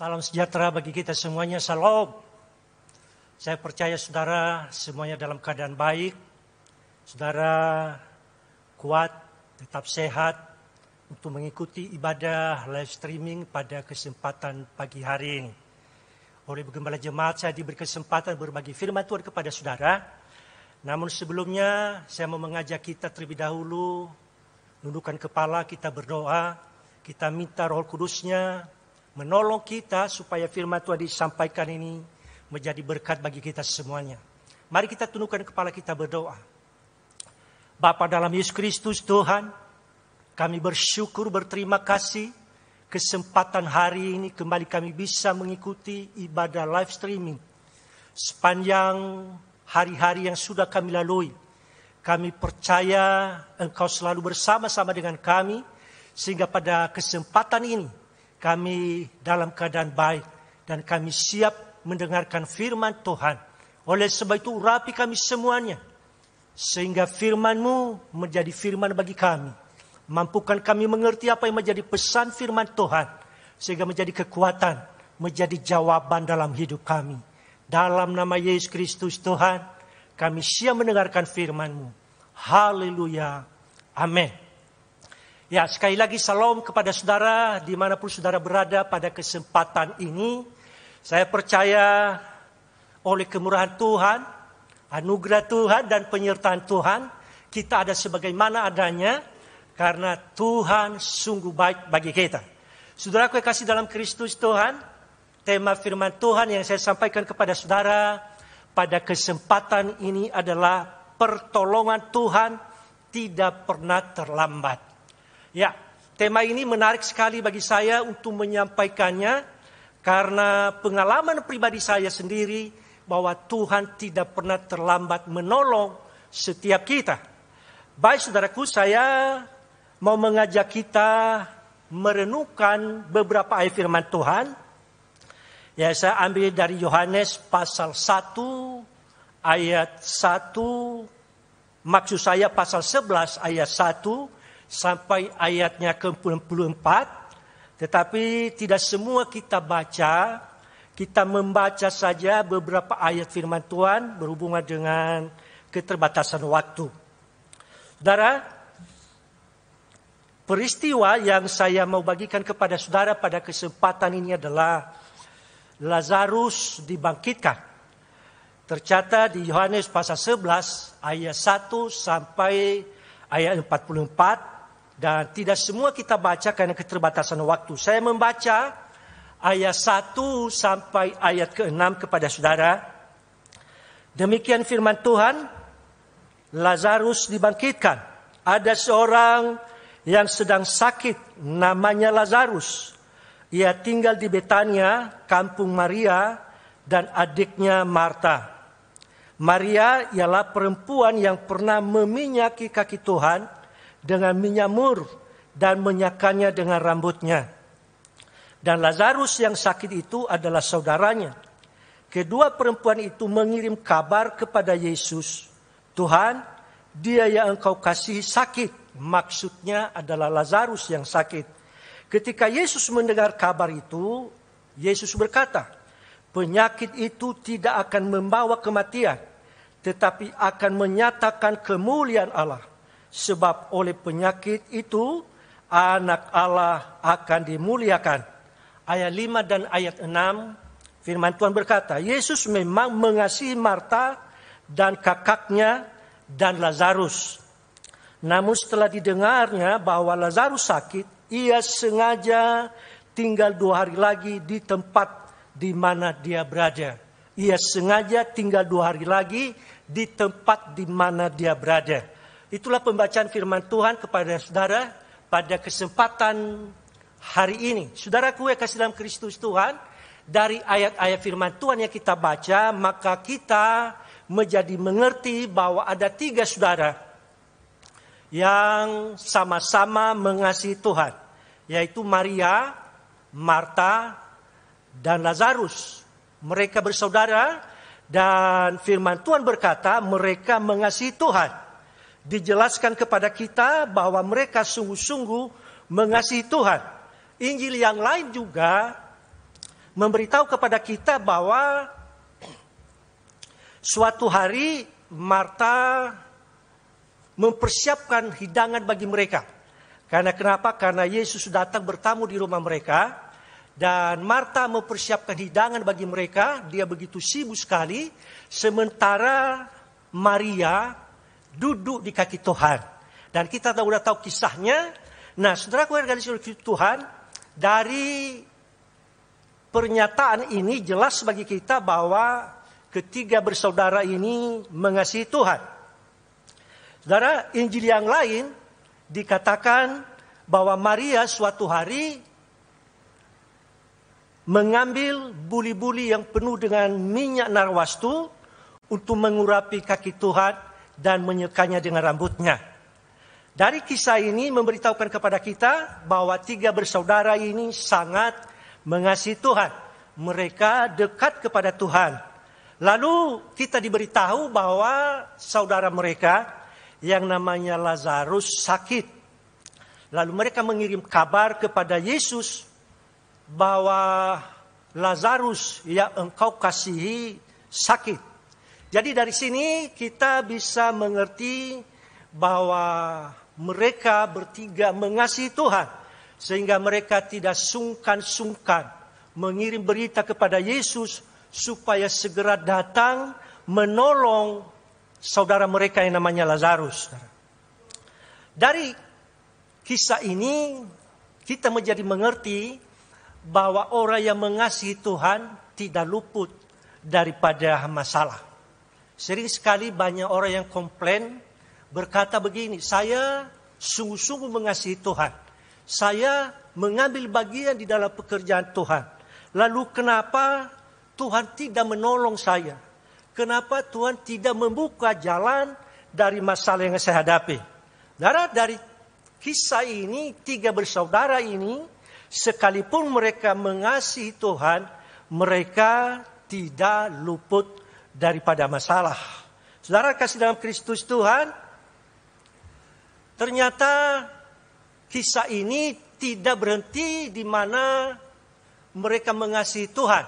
Salam sejahtera bagi kita semuanya, salam. Saya percaya saudara semuanya dalam keadaan baik, saudara kuat, tetap sehat untuk mengikuti ibadah live streaming pada kesempatan pagi hari ini. Oleh Gembala Jemaat saya diberi kesempatan berbagi firman Tuhan kepada saudara. Namun sebelumnya saya mau mengajak kita terlebih dahulu nundukkan kepala, kita berdoa, kita minta roh kudusnya menolong kita supaya firman Tuhan disampaikan ini menjadi berkat bagi kita semuanya. Mari kita tundukkan kepala kita berdoa. Bapa dalam Yesus Kristus Tuhan, kami bersyukur berterima kasih kesempatan hari ini kembali kami bisa mengikuti ibadah live streaming sepanjang hari-hari yang sudah kami lalui. Kami percaya Engkau selalu bersama-sama dengan kami sehingga pada kesempatan ini kami dalam keadaan baik dan kami siap mendengarkan firman Tuhan. Oleh sebab itu urapi kami semuanya sehingga firman-Mu menjadi firman bagi kami. Mampukan kami mengerti apa yang menjadi pesan firman Tuhan sehingga menjadi kekuatan, menjadi jawaban dalam hidup kami. Dalam nama Yesus Kristus Tuhan, kami siap mendengarkan firman-Mu. Haleluya. Amin. Ya, sekali lagi salam kepada saudara di mana pun saudara berada pada kesempatan ini. Saya percaya oleh kemurahan Tuhan, anugerah Tuhan dan penyertaan Tuhan, kita ada sebagaimana adanya karena Tuhan sungguh baik bagi kita. Saudara yang kasih dalam Kristus Tuhan, tema firman Tuhan yang saya sampaikan kepada saudara pada kesempatan ini adalah pertolongan Tuhan tidak pernah terlambat. Ya, tema ini menarik sekali bagi saya untuk menyampaikannya karena pengalaman pribadi saya sendiri bahwa Tuhan tidak pernah terlambat menolong setiap kita. Baik saudaraku, saya mau mengajak kita merenungkan beberapa ayat firman Tuhan. Ya, saya ambil dari Yohanes pasal 1 ayat 1 maksud saya pasal 11 ayat 1 sampai ayatnya ke-44. Tetapi tidak semua kita baca, kita membaca saja beberapa ayat firman Tuhan berhubungan dengan keterbatasan waktu. Saudara, peristiwa yang saya mau bagikan kepada saudara pada kesempatan ini adalah Lazarus dibangkitkan. Tercatat di Yohanes pasal 11 ayat 1 sampai ayat 44 dan tidak semua kita baca karena keterbatasan waktu. Saya membaca ayat 1 sampai ayat ke-6 kepada saudara. Demikian firman Tuhan, Lazarus dibangkitkan. Ada seorang yang sedang sakit, namanya Lazarus. Ia tinggal di Betania, kampung Maria, dan adiknya Marta. Maria ialah perempuan yang pernah meminyaki kaki Tuhan dengan minyak mur dan menyakannya dengan rambutnya. Dan Lazarus yang sakit itu adalah saudaranya. Kedua perempuan itu mengirim kabar kepada Yesus. Tuhan, dia yang engkau kasih sakit. Maksudnya adalah Lazarus yang sakit. Ketika Yesus mendengar kabar itu, Yesus berkata, penyakit itu tidak akan membawa kematian, tetapi akan menyatakan kemuliaan Allah sebab oleh penyakit itu anak Allah akan dimuliakan. Ayat 5 dan ayat 6 firman Tuhan berkata, Yesus memang mengasihi Marta dan kakaknya dan Lazarus. Namun setelah didengarnya bahwa Lazarus sakit, ia sengaja tinggal dua hari lagi di tempat di mana dia berada. Ia sengaja tinggal dua hari lagi di tempat di mana dia berada. Itulah pembacaan firman Tuhan kepada saudara pada kesempatan hari ini. Saudaraku yang kasih dalam Kristus Tuhan, dari ayat-ayat firman Tuhan yang kita baca, maka kita menjadi mengerti bahwa ada tiga saudara yang sama-sama mengasihi Tuhan, yaitu Maria, Marta, dan Lazarus. Mereka bersaudara dan firman Tuhan berkata mereka mengasihi Tuhan dijelaskan kepada kita bahwa mereka sungguh-sungguh mengasihi Tuhan. Injil yang lain juga memberitahu kepada kita bahwa suatu hari Marta mempersiapkan hidangan bagi mereka. Karena kenapa? Karena Yesus datang bertamu di rumah mereka dan Marta mempersiapkan hidangan bagi mereka. Dia begitu sibuk sekali, sementara Maria duduk di kaki Tuhan. Dan kita tahu udah tahu kisahnya. Nah, saudara keluarga di Tuhan, dari pernyataan ini jelas bagi kita bahwa ketiga bersaudara ini mengasihi Tuhan. Saudara, Injil yang lain dikatakan bahwa Maria suatu hari mengambil buli-buli yang penuh dengan minyak narwastu untuk mengurapi kaki Tuhan dan menyekanya dengan rambutnya. Dari kisah ini memberitahukan kepada kita bahwa tiga bersaudara ini sangat mengasihi Tuhan. Mereka dekat kepada Tuhan. Lalu kita diberitahu bahwa saudara mereka yang namanya Lazarus sakit. Lalu mereka mengirim kabar kepada Yesus bahwa Lazarus yang engkau kasihi sakit. Jadi dari sini kita bisa mengerti bahwa mereka bertiga mengasihi Tuhan sehingga mereka tidak sungkan-sungkan mengirim berita kepada Yesus supaya segera datang menolong saudara mereka yang namanya Lazarus. Dari kisah ini kita menjadi mengerti bahwa orang yang mengasihi Tuhan tidak luput daripada masalah. Sering sekali banyak orang yang komplain berkata begini, saya sungguh-sungguh mengasihi Tuhan saya mengambil bagian di dalam pekerjaan Tuhan. Lalu kenapa Tuhan tidak menolong saya? Kenapa Tuhan tidak membuka jalan dari masalah yang saya hadapi? Darah dari kisah ini, tiga bersaudara ini, sekalipun mereka mengasihi Tuhan, mereka tidak luput daripada masalah. Saudara kasih dalam Kristus Tuhan, ternyata kisah ini tidak berhenti di mana mereka mengasihi Tuhan.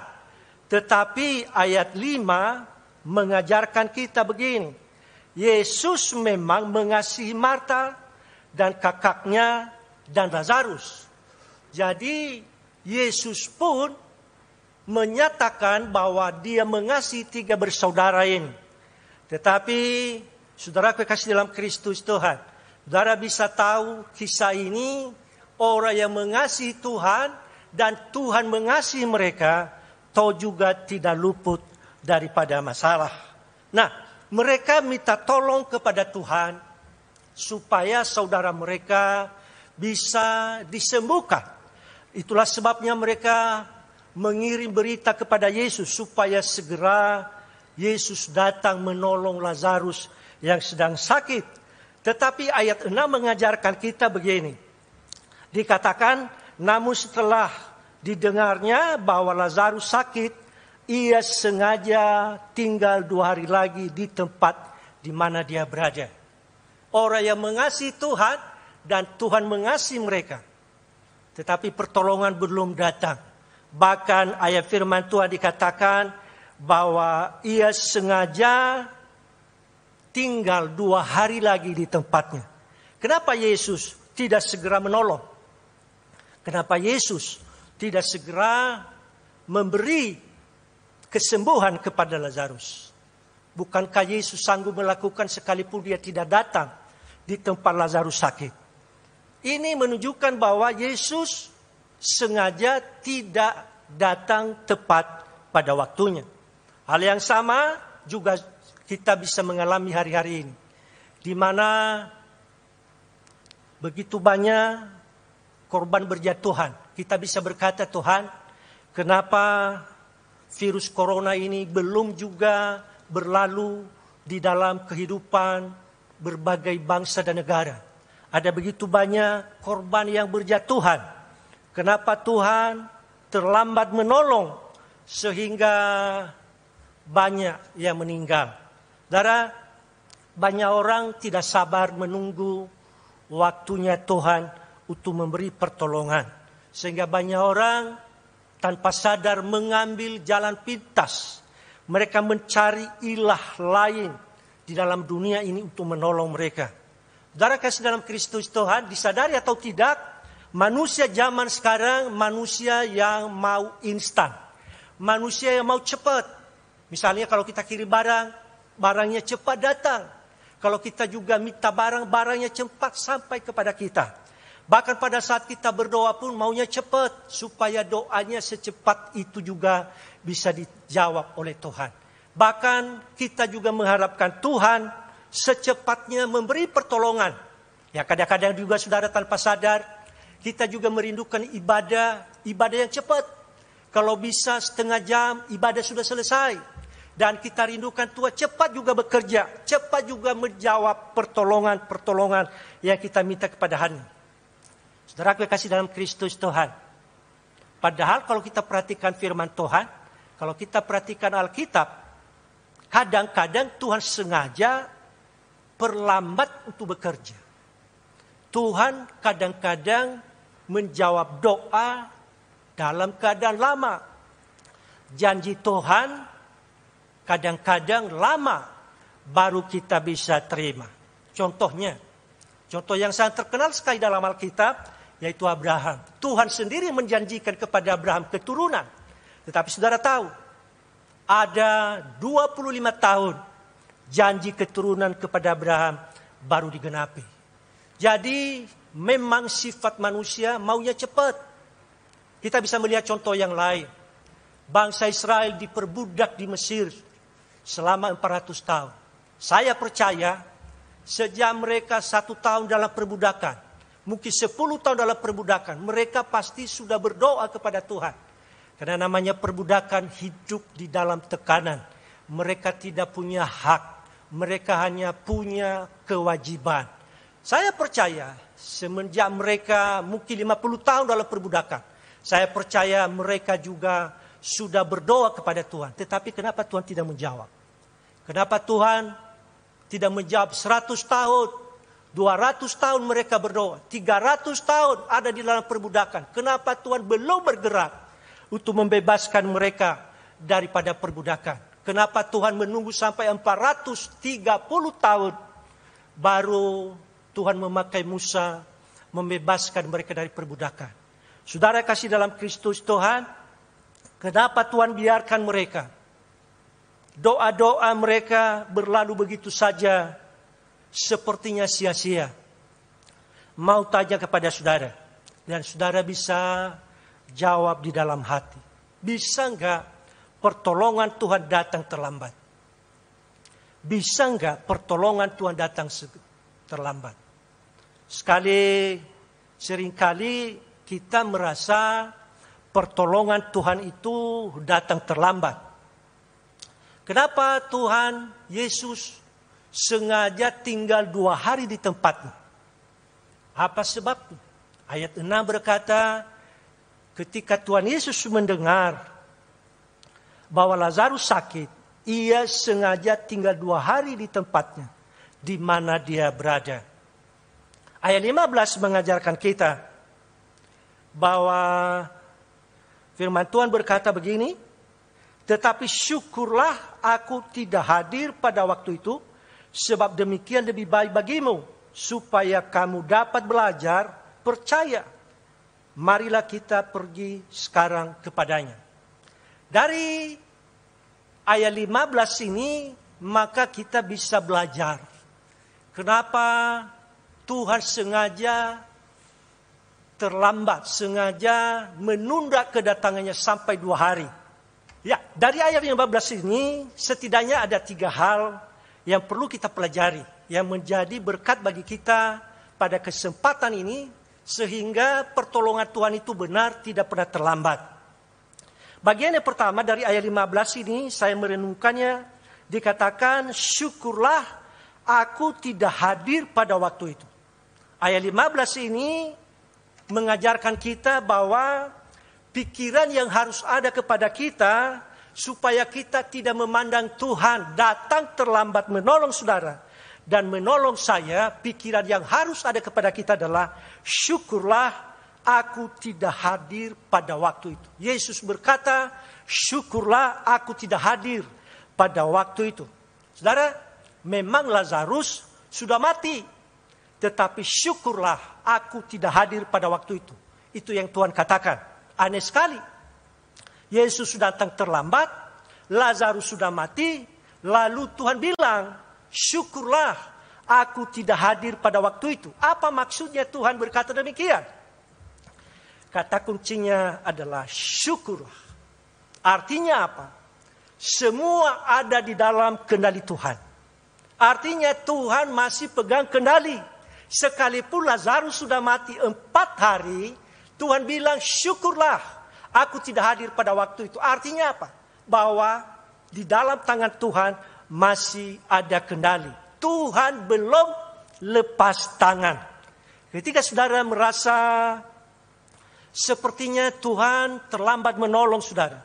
Tetapi ayat 5 mengajarkan kita begini. Yesus memang mengasihi Marta dan kakaknya dan Lazarus. Jadi Yesus pun menyatakan bahwa dia mengasihi tiga bersaudara ini. Tetapi saudara kekasih dalam Kristus Tuhan, Saudara bisa tahu kisah ini orang yang mengasihi Tuhan dan Tuhan mengasihi mereka, tahu juga tidak luput daripada masalah. Nah, mereka minta tolong kepada Tuhan supaya saudara mereka bisa disembuhkan. Itulah sebabnya mereka mengirim berita kepada Yesus supaya segera Yesus datang menolong Lazarus yang sedang sakit tetapi ayat 6 mengajarkan kita begini. Dikatakan, namun setelah didengarnya bahwa Lazarus sakit, ia sengaja tinggal dua hari lagi di tempat di mana dia berada. Orang yang mengasihi Tuhan dan Tuhan mengasihi mereka. Tetapi pertolongan belum datang. Bahkan ayat firman Tuhan dikatakan bahwa ia sengaja tinggal dua hari lagi di tempatnya. Kenapa Yesus tidak segera menolong? Kenapa Yesus tidak segera memberi kesembuhan kepada Lazarus? Bukankah Yesus sanggup melakukan sekalipun dia tidak datang di tempat Lazarus sakit? Ini menunjukkan bahwa Yesus sengaja tidak datang tepat pada waktunya. Hal yang sama juga kita bisa mengalami hari-hari ini. Di mana begitu banyak korban berjatuhan. Kita bisa berkata, Tuhan, kenapa virus corona ini belum juga berlalu di dalam kehidupan berbagai bangsa dan negara. Ada begitu banyak korban yang berjatuhan. Kenapa Tuhan terlambat menolong sehingga banyak yang meninggal? Saudara, banyak orang tidak sabar menunggu waktunya Tuhan untuk memberi pertolongan. Sehingga banyak orang tanpa sadar mengambil jalan pintas. Mereka mencari ilah lain di dalam dunia ini untuk menolong mereka. Saudara kasih dalam Kristus Tuhan, disadari atau tidak, manusia zaman sekarang manusia yang mau instan. Manusia yang mau cepat. Misalnya kalau kita kirim barang, barangnya cepat datang. Kalau kita juga minta barang, barangnya cepat sampai kepada kita. Bahkan pada saat kita berdoa pun maunya cepat supaya doanya secepat itu juga bisa dijawab oleh Tuhan. Bahkan kita juga mengharapkan Tuhan secepatnya memberi pertolongan. Ya kadang-kadang juga saudara tanpa sadar kita juga merindukan ibadah, ibadah yang cepat. Kalau bisa setengah jam ibadah sudah selesai. Dan kita rindukan Tuhan cepat juga bekerja, cepat juga menjawab pertolongan-pertolongan yang kita minta kepada Hari. Saudara kasih dalam Kristus Tuhan. Padahal kalau kita perhatikan firman Tuhan, kalau kita perhatikan Alkitab, kadang-kadang Tuhan sengaja perlambat untuk bekerja. Tuhan kadang-kadang menjawab doa dalam keadaan lama. Janji Tuhan kadang-kadang lama baru kita bisa terima. Contohnya, contoh yang sangat terkenal sekali dalam Alkitab, yaitu Abraham. Tuhan sendiri menjanjikan kepada Abraham keturunan. Tetapi saudara tahu, ada 25 tahun janji keturunan kepada Abraham baru digenapi. Jadi memang sifat manusia maunya cepat. Kita bisa melihat contoh yang lain. Bangsa Israel diperbudak di Mesir selama 400 tahun. Saya percaya sejak mereka satu tahun dalam perbudakan, mungkin 10 tahun dalam perbudakan, mereka pasti sudah berdoa kepada Tuhan. Karena namanya perbudakan hidup di dalam tekanan. Mereka tidak punya hak, mereka hanya punya kewajiban. Saya percaya semenjak mereka mungkin 50 tahun dalam perbudakan, saya percaya mereka juga sudah berdoa kepada Tuhan. Tetapi kenapa Tuhan tidak menjawab? Kenapa Tuhan tidak menjawab 100 tahun, 200 tahun mereka berdoa. 300 tahun ada di dalam perbudakan. Kenapa Tuhan belum bergerak untuk membebaskan mereka daripada perbudakan? Kenapa Tuhan menunggu sampai 430 tahun baru Tuhan memakai Musa membebaskan mereka dari perbudakan? Saudara kasih dalam Kristus Tuhan, kenapa Tuhan biarkan mereka? Doa-doa mereka berlalu begitu saja sepertinya sia-sia. Mau tanya kepada saudara, dan saudara bisa jawab di dalam hati. Bisa enggak pertolongan Tuhan datang terlambat? Bisa enggak pertolongan Tuhan datang terlambat? Sekali, sering kali kita merasa pertolongan Tuhan itu datang terlambat. Kenapa Tuhan Yesus sengaja tinggal dua hari di tempatnya. Apa sebabnya? Ayat 6 berkata, ketika Tuhan Yesus mendengar bahwa Lazarus sakit, ia sengaja tinggal dua hari di tempatnya, di mana dia berada. Ayat 15 mengajarkan kita bahwa firman Tuhan berkata begini, tetapi syukurlah aku tidak hadir pada waktu itu, Sebab demikian lebih baik bagimu supaya kamu dapat belajar percaya. Marilah kita pergi sekarang kepadanya. Dari ayat 15 ini maka kita bisa belajar. Kenapa Tuhan sengaja terlambat, sengaja menunda kedatangannya sampai dua hari. Ya, dari ayat 15 ini setidaknya ada tiga hal yang perlu kita pelajari, yang menjadi berkat bagi kita pada kesempatan ini, sehingga pertolongan Tuhan itu benar tidak pernah terlambat. Bagian yang pertama dari ayat 15 ini saya merenungkannya dikatakan syukurlah aku tidak hadir pada waktu itu. Ayat 15 ini mengajarkan kita bahwa pikiran yang harus ada kepada kita supaya kita tidak memandang Tuhan datang terlambat menolong saudara dan menolong saya, pikiran yang harus ada kepada kita adalah syukurlah aku tidak hadir pada waktu itu. Yesus berkata, syukurlah aku tidak hadir pada waktu itu. Saudara, memang Lazarus sudah mati. Tetapi syukurlah aku tidak hadir pada waktu itu. Itu yang Tuhan katakan. Aneh sekali. Yesus sudah datang terlambat, Lazarus sudah mati, lalu Tuhan bilang, syukurlah aku tidak hadir pada waktu itu. Apa maksudnya Tuhan berkata demikian? Kata kuncinya adalah syukurlah. Artinya apa? Semua ada di dalam kendali Tuhan. Artinya Tuhan masih pegang kendali. Sekalipun Lazarus sudah mati empat hari, Tuhan bilang syukurlah Aku tidak hadir pada waktu itu. Artinya apa? Bahwa di dalam tangan Tuhan masih ada kendali. Tuhan belum lepas tangan. Ketika saudara merasa sepertinya Tuhan terlambat menolong saudara.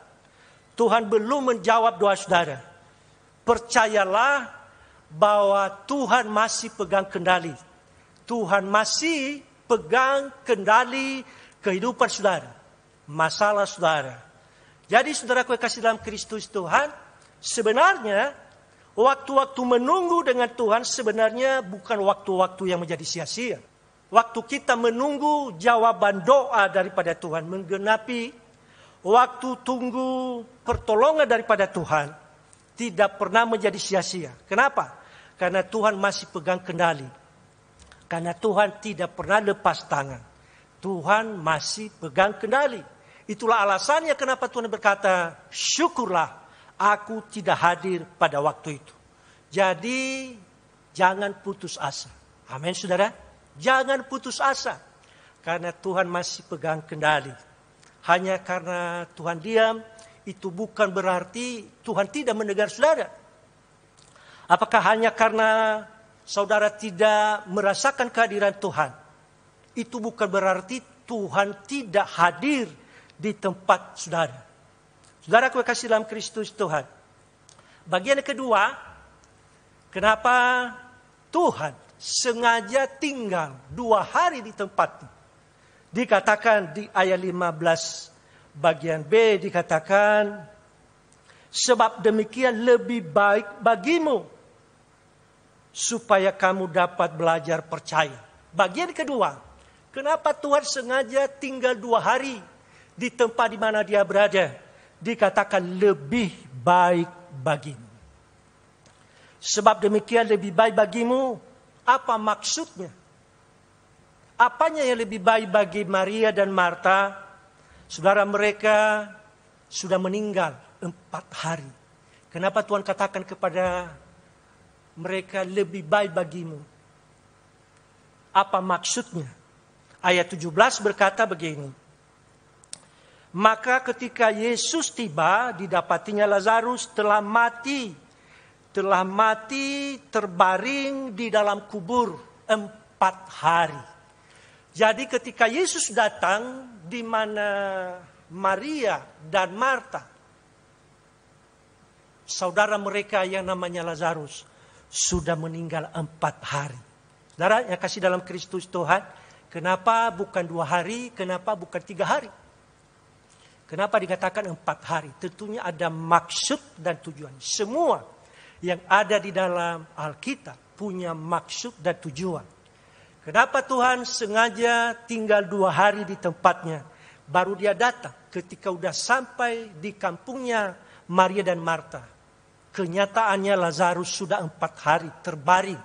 Tuhan belum menjawab doa saudara. Percayalah bahwa Tuhan masih pegang kendali. Tuhan masih pegang kendali kehidupan saudara masalah saudara. Jadi saudara kue kasih dalam Kristus Tuhan, sebenarnya waktu-waktu menunggu dengan Tuhan sebenarnya bukan waktu-waktu yang menjadi sia-sia. Waktu kita menunggu jawaban doa daripada Tuhan menggenapi waktu tunggu pertolongan daripada Tuhan tidak pernah menjadi sia-sia. Kenapa? Karena Tuhan masih pegang kendali. Karena Tuhan tidak pernah lepas tangan. Tuhan masih pegang kendali. Itulah alasannya kenapa Tuhan berkata, syukurlah aku tidak hadir pada waktu itu. Jadi jangan putus asa. Amin saudara. Jangan putus asa. Karena Tuhan masih pegang kendali. Hanya karena Tuhan diam, itu bukan berarti Tuhan tidak mendengar saudara. Apakah hanya karena saudara tidak merasakan kehadiran Tuhan? Itu bukan berarti Tuhan tidak hadir di tempat saudara. Saudara aku kasih dalam Kristus Tuhan. Bagian kedua, kenapa Tuhan sengaja tinggal dua hari di tempat itu. Dikatakan di ayat 15 bagian B dikatakan sebab demikian lebih baik bagimu supaya kamu dapat belajar percaya. Bagian kedua, kenapa Tuhan sengaja tinggal dua hari di tempat di mana dia berada dikatakan lebih baik bagimu. Sebab demikian lebih baik bagimu, apa maksudnya? Apanya yang lebih baik bagi Maria dan Marta? Saudara mereka sudah meninggal empat hari. Kenapa Tuhan katakan kepada mereka lebih baik bagimu? Apa maksudnya? Ayat 17 berkata begini. Maka ketika Yesus tiba, didapatinya Lazarus telah mati. Telah mati terbaring di dalam kubur empat hari. Jadi ketika Yesus datang di mana Maria dan Marta, saudara mereka yang namanya Lazarus, sudah meninggal empat hari. Saudara yang kasih dalam Kristus Tuhan, kenapa bukan dua hari, kenapa bukan tiga hari? Kenapa dikatakan empat hari? Tentunya ada maksud dan tujuan. Semua yang ada di dalam Alkitab punya maksud dan tujuan. Kenapa Tuhan sengaja tinggal dua hari di tempatnya? Baru dia datang ketika sudah sampai di kampungnya Maria dan Marta. Kenyataannya Lazarus sudah empat hari terbaring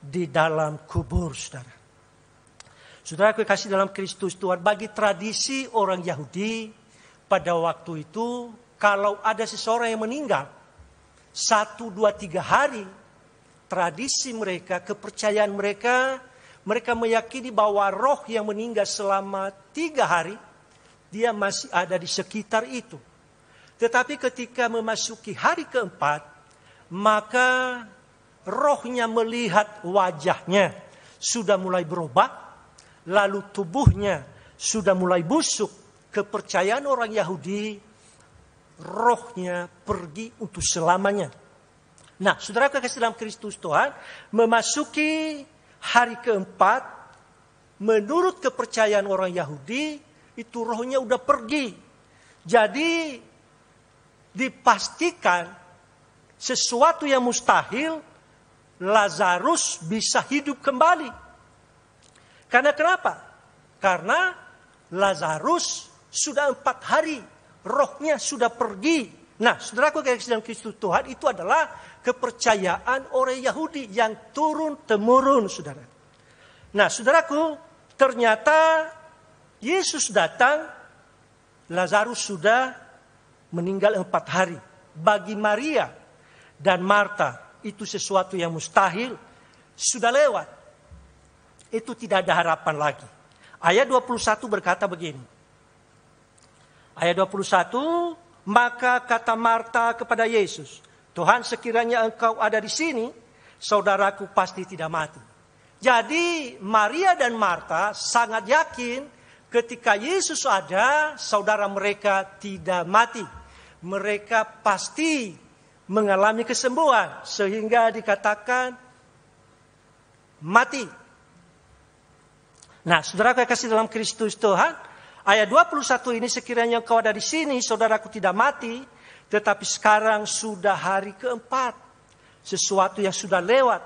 di dalam kubur saudara. Saudara kasih dalam Kristus Tuhan bagi tradisi orang Yahudi pada waktu itu kalau ada seseorang yang meninggal satu dua tiga hari tradisi mereka kepercayaan mereka mereka meyakini bahwa roh yang meninggal selama tiga hari dia masih ada di sekitar itu tetapi ketika memasuki hari keempat maka rohnya melihat wajahnya sudah mulai berubah lalu tubuhnya sudah mulai busuk kepercayaan orang Yahudi rohnya pergi untuk selamanya. Nah, saudara kasih dalam Kristus Tuhan, memasuki hari keempat, menurut kepercayaan orang Yahudi itu rohnya udah pergi. Jadi dipastikan sesuatu yang mustahil Lazarus bisa hidup kembali. Karena kenapa? Karena Lazarus sudah empat hari, rohnya sudah pergi. Nah, saudaraku dalam Kristus Tuhan itu adalah kepercayaan orang Yahudi yang turun temurun, saudara. Nah, saudaraku, ternyata Yesus datang, Lazarus sudah meninggal empat hari. Bagi Maria dan Marta, itu sesuatu yang mustahil, sudah lewat. Itu tidak ada harapan lagi. Ayat 21 berkata begini. Ayat 21, maka kata Marta kepada Yesus, Tuhan sekiranya engkau ada di sini, saudaraku pasti tidak mati. Jadi Maria dan Marta sangat yakin ketika Yesus ada, saudara mereka tidak mati. Mereka pasti mengalami kesembuhan sehingga dikatakan mati. Nah, saudara kasih dalam Kristus Tuhan, ayat 21 ini sekiranya kau ada di sini, saudaraku tidak mati, tetapi sekarang sudah hari keempat. Sesuatu yang sudah lewat,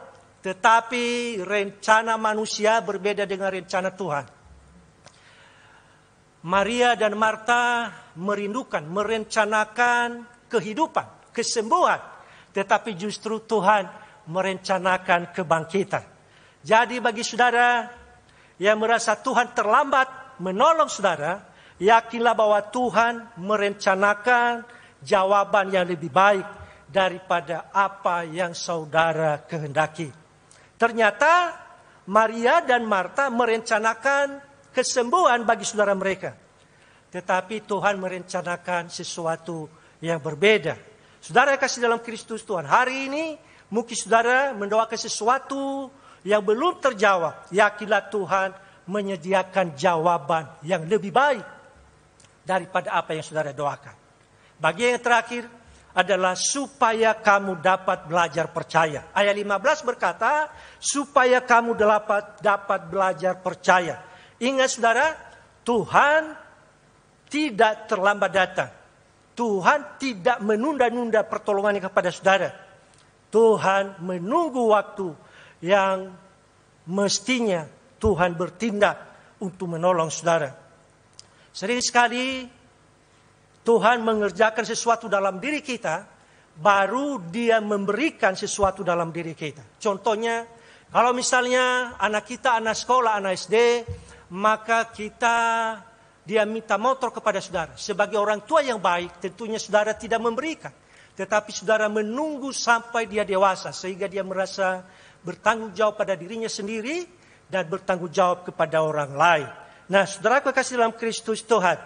tetapi rencana manusia berbeda dengan rencana Tuhan. Maria dan Marta merindukan, merencanakan kehidupan, kesembuhan. Tetapi justru Tuhan merencanakan kebangkitan. Jadi bagi saudara yang merasa Tuhan terlambat menolong saudara, yakinlah bahwa Tuhan merencanakan jawaban yang lebih baik daripada apa yang saudara kehendaki. Ternyata Maria dan Marta merencanakan kesembuhan bagi saudara mereka. Tetapi Tuhan merencanakan sesuatu yang berbeda. Saudara kasih dalam Kristus Tuhan, hari ini mungkin saudara mendoakan sesuatu yang belum terjawab, yakinlah Tuhan menyediakan jawaban yang lebih baik daripada apa yang saudara doakan. Bagi yang terakhir adalah supaya kamu dapat belajar percaya. Ayat 15 berkata, supaya kamu dapat dapat belajar percaya. Ingat saudara, Tuhan tidak terlambat datang. Tuhan tidak menunda-nunda pertolongannya kepada saudara. Tuhan menunggu waktu yang mestinya Tuhan bertindak untuk menolong saudara. Sering sekali Tuhan mengerjakan sesuatu dalam diri kita, baru dia memberikan sesuatu dalam diri kita. Contohnya, kalau misalnya anak kita anak sekolah, anak SD, maka kita dia minta motor kepada saudara. Sebagai orang tua yang baik, tentunya saudara tidak memberikan. Tetapi saudara menunggu sampai dia dewasa, sehingga dia merasa bertanggung jawab pada dirinya sendiri dan bertanggung jawab kepada orang lain. Nah, saudara kasih dalam Kristus Tuhan.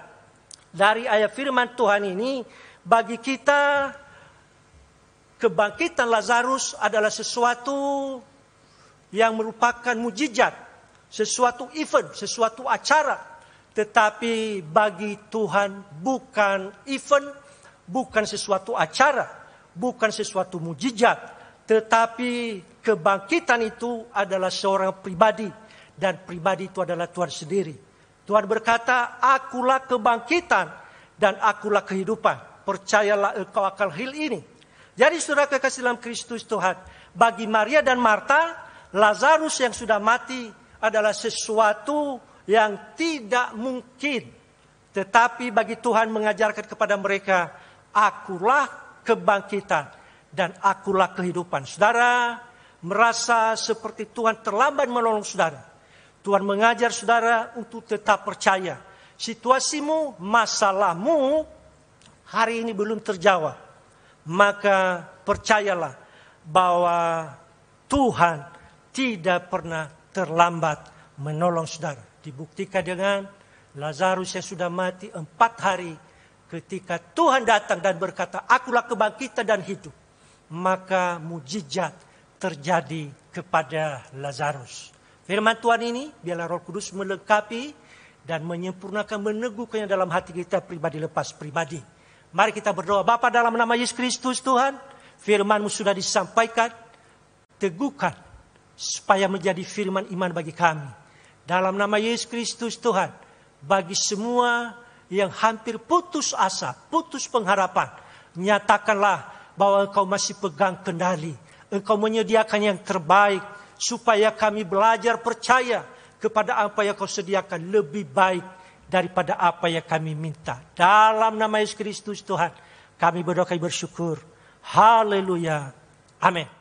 Dari ayat firman Tuhan ini, bagi kita kebangkitan Lazarus adalah sesuatu yang merupakan mujizat, sesuatu event, sesuatu acara. Tetapi bagi Tuhan bukan event, bukan sesuatu acara, bukan sesuatu mujizat, tetapi kebangkitan itu adalah seorang pribadi dan pribadi itu adalah Tuhan sendiri. Tuhan berkata, akulah kebangkitan dan akulah kehidupan. Percayalah engkau akan hal ini. Jadi saudara kekasih dalam Kristus Tuhan, bagi Maria dan Marta, Lazarus yang sudah mati adalah sesuatu yang tidak mungkin. Tetapi bagi Tuhan mengajarkan kepada mereka, akulah kebangkitan dan akulah kehidupan. Saudara merasa seperti Tuhan terlambat menolong saudara. Tuhan mengajar saudara untuk tetap percaya. Situasimu, masalahmu hari ini belum terjawab. Maka percayalah bahwa Tuhan tidak pernah terlambat menolong saudara. Dibuktikan dengan Lazarus yang sudah mati empat hari ketika Tuhan datang dan berkata, akulah kebangkitan dan hidup maka mujizat terjadi kepada Lazarus. Firman Tuhan ini biarlah Roh Kudus melengkapi dan menyempurnakan meneguhkannya dalam hati kita pribadi lepas pribadi. Mari kita berdoa. Bapa dalam nama Yesus Kristus Tuhan, firman-Mu sudah disampaikan, teguhkan supaya menjadi firman iman bagi kami. Dalam nama Yesus Kristus Tuhan, bagi semua yang hampir putus asa, putus pengharapan, nyatakanlah bahwa engkau masih pegang kendali. Engkau menyediakan yang terbaik supaya kami belajar percaya kepada apa yang kau sediakan lebih baik daripada apa yang kami minta. Dalam nama Yesus Kristus Tuhan, kami berdoa bersyukur. Haleluya. Amin.